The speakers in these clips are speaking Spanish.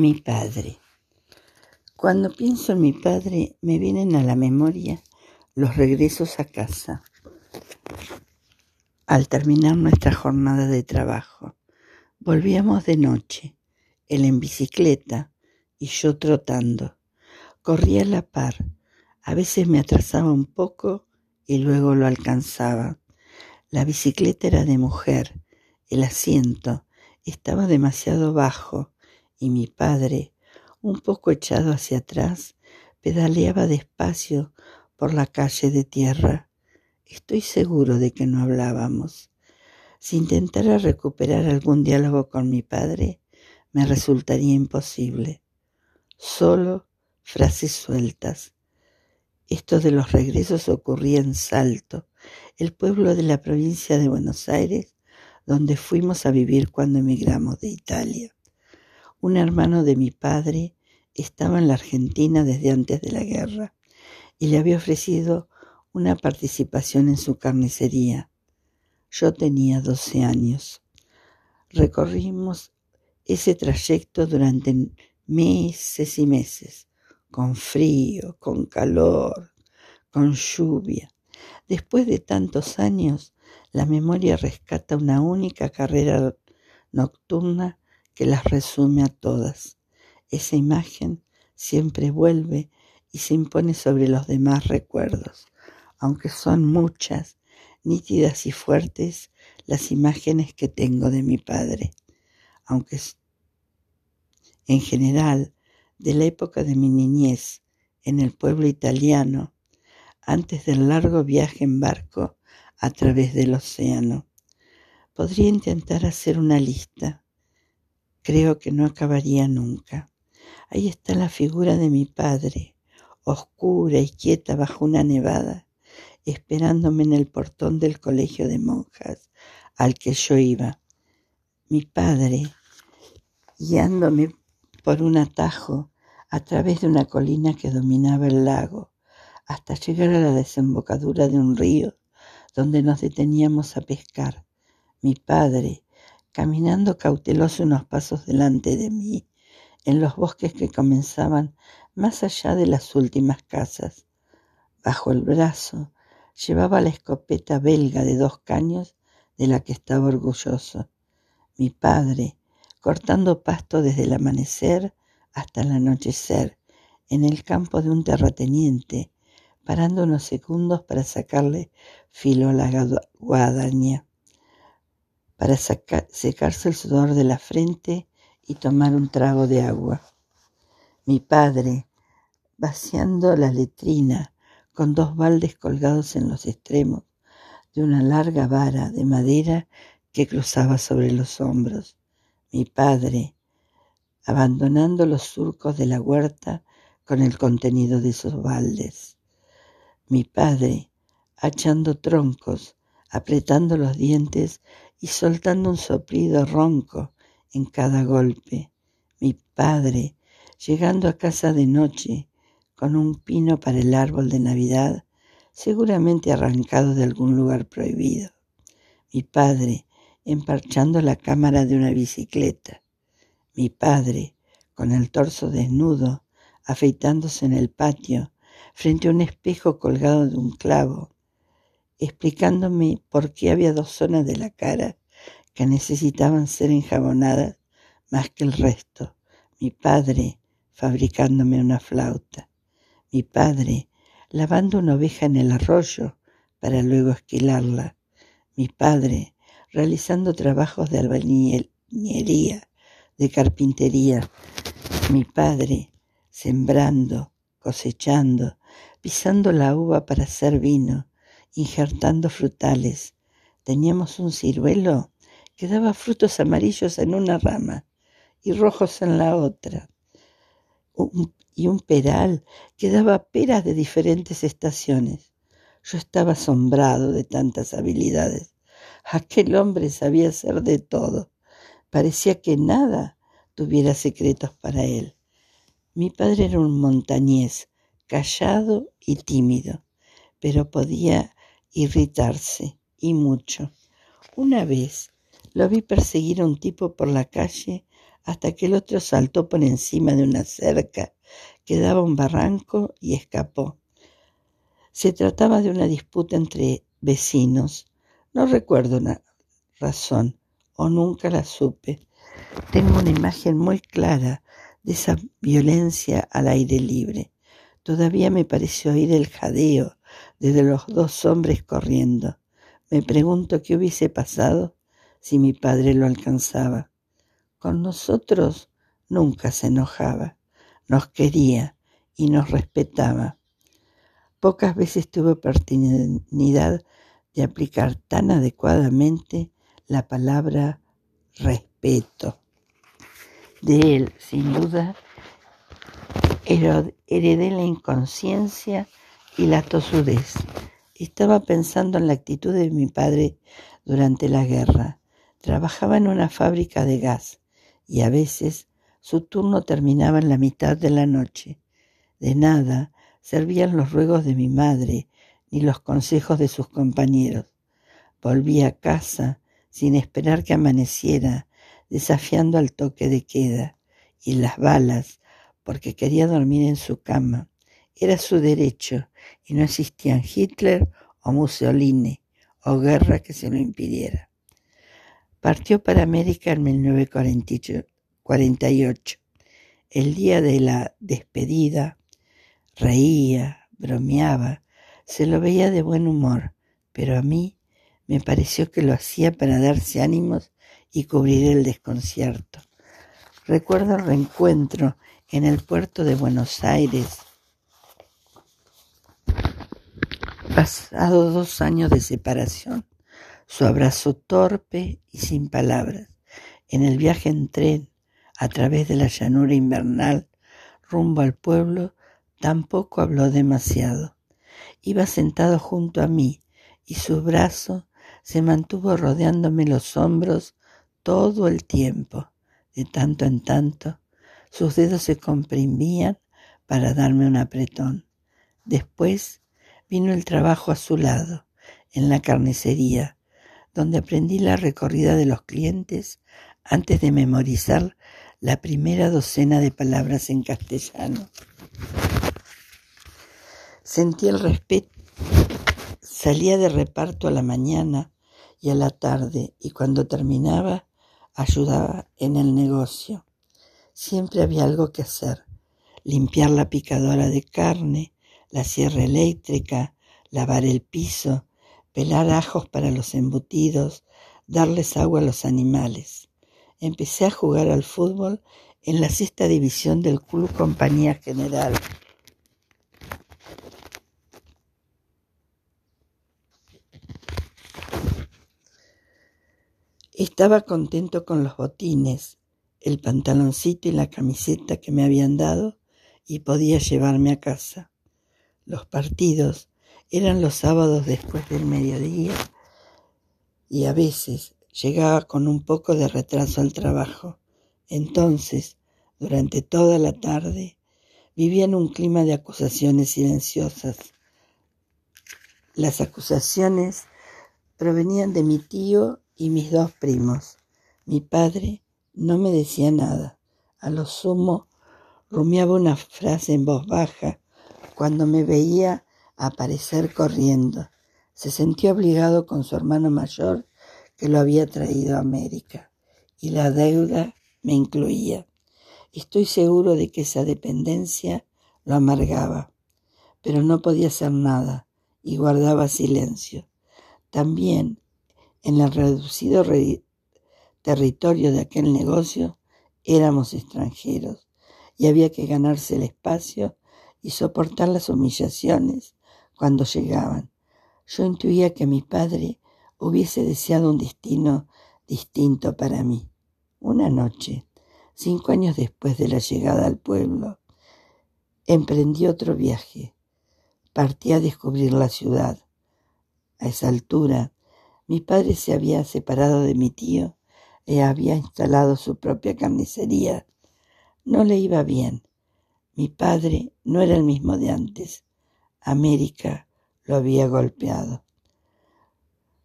Mi padre. Cuando pienso en mi padre me vienen a la memoria los regresos a casa al terminar nuestra jornada de trabajo. Volvíamos de noche, él en bicicleta y yo trotando. Corría a la par, a veces me atrasaba un poco y luego lo alcanzaba. La bicicleta era de mujer, el asiento estaba demasiado bajo y mi padre, un poco echado hacia atrás, pedaleaba despacio por la calle de tierra. Estoy seguro de que no hablábamos. Si intentara recuperar algún diálogo con mi padre, me resultaría imposible. Solo frases sueltas. Esto de los regresos ocurría en Salto, el pueblo de la provincia de Buenos Aires, donde fuimos a vivir cuando emigramos de Italia. Un hermano de mi padre estaba en la Argentina desde antes de la guerra y le había ofrecido una participación en su carnicería. Yo tenía doce años. Recorrimos ese trayecto durante meses y meses, con frío, con calor, con lluvia. Después de tantos años, la memoria rescata una única carrera nocturna que las resume a todas. Esa imagen siempre vuelve y se impone sobre los demás recuerdos, aunque son muchas, nítidas y fuertes las imágenes que tengo de mi padre, aunque en general de la época de mi niñez en el pueblo italiano, antes del largo viaje en barco a través del océano. Podría intentar hacer una lista, creo que no acabaría nunca. Ahí está la figura de mi padre, oscura y quieta bajo una nevada, esperándome en el portón del colegio de monjas al que yo iba. Mi padre, guiándome por un atajo a través de una colina que dominaba el lago, hasta llegar a la desembocadura de un río donde nos deteníamos a pescar. Mi padre, caminando cauteloso unos pasos delante de mí, en los bosques que comenzaban más allá de las últimas casas. Bajo el brazo llevaba la escopeta belga de dos caños de la que estaba orgulloso. Mi padre, cortando pasto desde el amanecer hasta el anochecer, en el campo de un terrateniente, parando unos segundos para sacarle filo a la guadaña para secarse el sudor de la frente y tomar un trago de agua. Mi padre, vaciando la letrina con dos baldes colgados en los extremos de una larga vara de madera que cruzaba sobre los hombros. Mi padre, abandonando los surcos de la huerta con el contenido de esos baldes. Mi padre, hachando troncos, apretando los dientes y soltando un soplido ronco en cada golpe. Mi padre, llegando a casa de noche con un pino para el árbol de Navidad, seguramente arrancado de algún lugar prohibido. Mi padre, emparchando la cámara de una bicicleta. Mi padre, con el torso desnudo, afeitándose en el patio, frente a un espejo colgado de un clavo, explicándome por qué había dos zonas de la cara que necesitaban ser enjabonadas más que el resto. Mi padre fabricándome una flauta. Mi padre lavando una oveja en el arroyo para luego esquilarla. Mi padre realizando trabajos de albañilería, de carpintería. Mi padre sembrando, cosechando, pisando la uva para hacer vino, injertando frutales. Teníamos un ciruelo que daba frutos amarillos en una rama y rojos en la otra, y un peral que daba peras de diferentes estaciones. Yo estaba asombrado de tantas habilidades. Aquel hombre sabía hacer de todo. Parecía que nada tuviera secretos para él. Mi padre era un montañés, callado y tímido, pero podía irritarse, y mucho. Una vez lo vi perseguir a un tipo por la calle hasta que el otro saltó por encima de una cerca que daba un barranco y escapó. Se trataba de una disputa entre vecinos. No recuerdo una razón, o nunca la supe. Tengo una imagen muy clara de esa violencia al aire libre. Todavía me parece oír el jadeo de los dos hombres corriendo. Me pregunto qué hubiese pasado si mi padre lo alcanzaba. Con nosotros nunca se enojaba, nos quería y nos respetaba. Pocas veces tuve oportunidad de aplicar tan adecuadamente la palabra respeto. De él, sin duda, heredé la inconsciencia y la tosudez. Estaba pensando en la actitud de mi padre durante la guerra. Trabajaba en una fábrica de gas y a veces su turno terminaba en la mitad de la noche. De nada servían los ruegos de mi madre ni los consejos de sus compañeros. Volví a casa sin esperar que amaneciera, desafiando al toque de queda y las balas, porque quería dormir en su cama. Era su derecho y no existían Hitler o Mussolini o guerra que se lo impidiera. Partió para América en 1948. El día de la despedida, reía, bromeaba, se lo veía de buen humor, pero a mí me pareció que lo hacía para darse ánimos y cubrir el desconcierto. Recuerdo el reencuentro en el puerto de Buenos Aires, pasado dos años de separación, su abrazo torpe y sin palabras, en el viaje en tren a través de la llanura invernal rumbo al pueblo, tampoco habló demasiado. Iba sentado junto a mí y su brazo se mantuvo rodeándome los hombros todo el tiempo. De tanto en tanto, sus dedos se comprimían para darme un apretón. Después vino el trabajo a su lado, en la carnicería, donde aprendí la recorrida de los clientes antes de memorizar la primera docena de palabras en castellano. Sentí el respeto. Salía de reparto a la mañana y a la tarde y cuando terminaba ayudaba en el negocio. Siempre había algo que hacer. Limpiar la picadora de carne, la sierra eléctrica, lavar el piso, pelar ajos para los embutidos, darles agua a los animales. Empecé a jugar al fútbol en la sexta división del Club Compañía General. Estaba contento con los botines, el pantaloncito y la camiseta que me habían dado y podía llevarme a casa. Los partidos eran los sábados después del mediodía y a veces llegaba con un poco de retraso al trabajo. Entonces, durante toda la tarde, vivía en un clima de acusaciones silenciosas. Las acusaciones provenían de mi tío y mis dos primos. Mi padre no me decía nada. A lo sumo rumiaba una frase en voz baja cuando me veía aparecer corriendo. Se sentía obligado con su hermano mayor que lo había traído a América y la deuda me incluía. Estoy seguro de que esa dependencia lo amargaba, pero no podía hacer nada y guardaba silencio. También en el reducido territorio de aquel negocio éramos extranjeros y había que ganarse el espacio y soportar las humillaciones cuando llegaban. Yo intuía que mi padre hubiese deseado un destino distinto para mí. Una noche, cinco años después de la llegada al pueblo, emprendí otro viaje. Partí a descubrir la ciudad. A esa altura mi padre se había separado de mi tío y había instalado su propia carnicería. No le iba bien. Mi padre no era el mismo de antes. América lo había golpeado.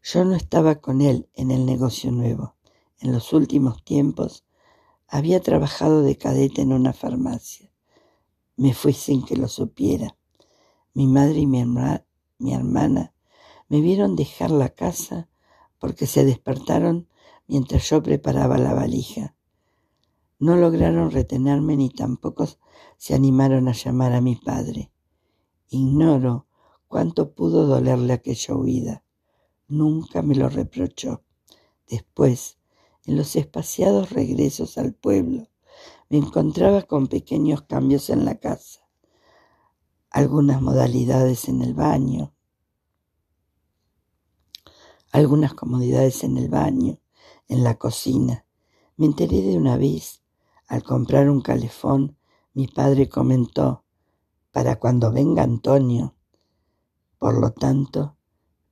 Yo no estaba con él en el negocio nuevo. En los últimos tiempos Había trabajado de cadete en una farmacia. Me fui sin que lo supiera. Mi madre y mi, mi hermana me vieron dejar la casa porque se despertaron mientras yo preparaba la valija. No lograron retenerme ni tampoco se animaron a llamar a mi padre. Ignoro cuánto pudo dolerle aquella huida. Nunca me lo reprochó. Después, en los espaciados regresos al pueblo, me encontraba con pequeños cambios en la casa, algunas modalidades en el baño, algunas comodidades en el baño, en la cocina. Me enteré de una vez, al comprar un calefón, mi padre comentó, para cuando venga Antonio. Por lo tanto,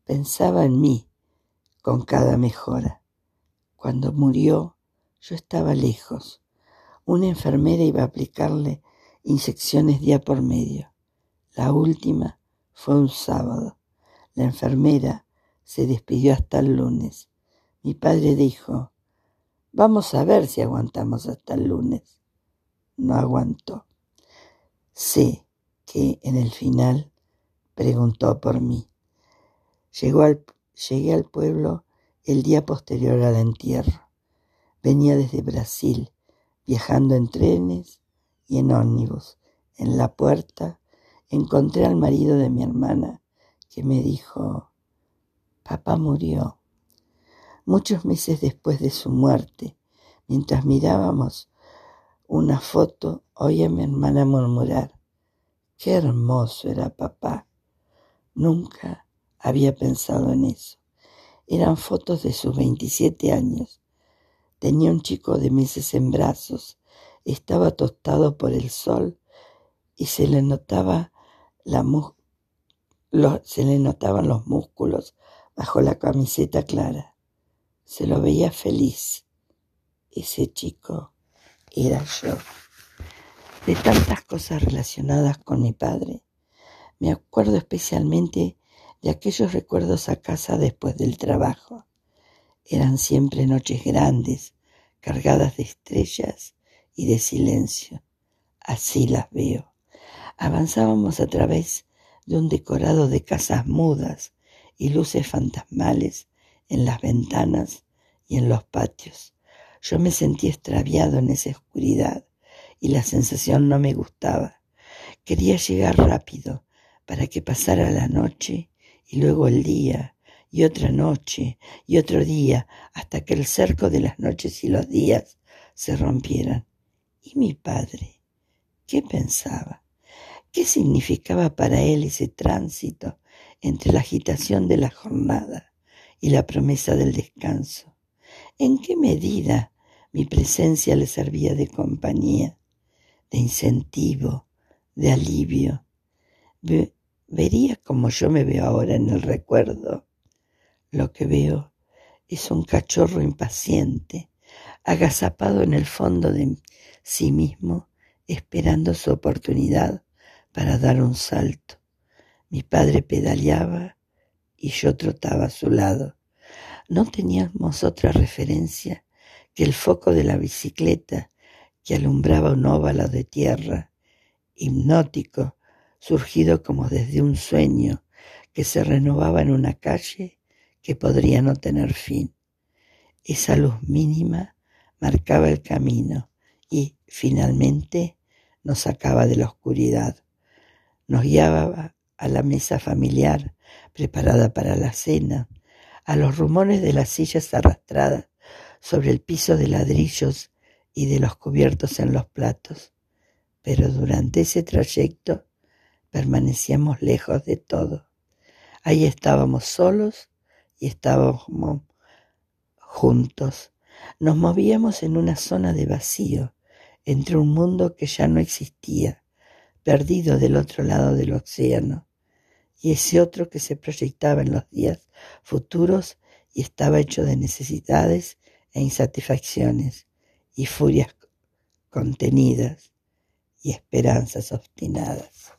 pensaba en mí con cada mejora. Cuando murió, yo estaba lejos. Una enfermera iba a aplicarle inyecciones día por medio. La última fue un sábado. La enfermera se despidió hasta el lunes. Mi padre dijo, vamos a ver si aguantamos hasta el lunes. No aguantó. Sé que en el final preguntó por mí. Llegué al pueblo el día posterior al entierro. Venía desde Brasil, viajando en trenes y en ómnibus. En la puerta encontré al marido de mi hermana, que me dijo, papá murió. Muchos meses después de su muerte, mientras mirábamos una foto, oí a mi hermana murmurar, qué hermoso era papá. Nunca había pensado en eso. Eran fotos de sus 27 años. Tenía un chico de meses en brazos, estaba tostado por el sol y se le notaba la se le notaban los músculos bajo la camiseta clara. Se lo veía feliz. Ese chico era yo. De tantas cosas relacionadas con mi padre, me acuerdo especialmente de aquellos recuerdos a casa después del trabajo. Eran siempre noches grandes, cargadas de estrellas y de silencio. Así las veo. Avanzábamos a través de un decorado de casas mudas y luces fantasmales en las ventanas y en los patios. Yo me sentí extraviado en esa oscuridad y la sensación no me gustaba. Quería llegar rápido para que pasara la noche y luego el día, y otra noche, y otro día, hasta que el cerco de las noches y los días se rompieran. ¿Y mi padre? ¿Qué pensaba? ¿Qué significaba para él ese tránsito entre la agitación de la jornada y la promesa del descanso? ¿En qué medida mi presencia le servía de compañía, de incentivo, de alivio? vería como yo me veo ahora en el recuerdo. Lo que veo es un cachorro impaciente, agazapado en el fondo de sí mismo, esperando su oportunidad para dar un salto. Mi padre pedaleaba y yo trotaba a su lado. No teníamos otra referencia que el foco de la bicicleta que alumbraba un óvalo de tierra, hipnótico surgido como desde un sueño que se renovaba en una calle que podría no tener fin. Esa luz mínima marcaba el camino y, finalmente, nos sacaba de la oscuridad. Nos guiaba a la mesa familiar preparada para la cena, a los rumores de las sillas arrastradas sobre el piso de ladrillos y de los cubiertos en los platos. Pero durante ese trayecto permanecíamos lejos de todo. Ahí estábamos solos y estábamos juntos. Nos movíamos en una zona de vacío, entre un mundo que ya no existía, perdido del otro lado del océano, y ese otro que se proyectaba en los días futuros y estaba hecho de necesidades e insatisfacciones y furias contenidas y esperanzas obstinadas.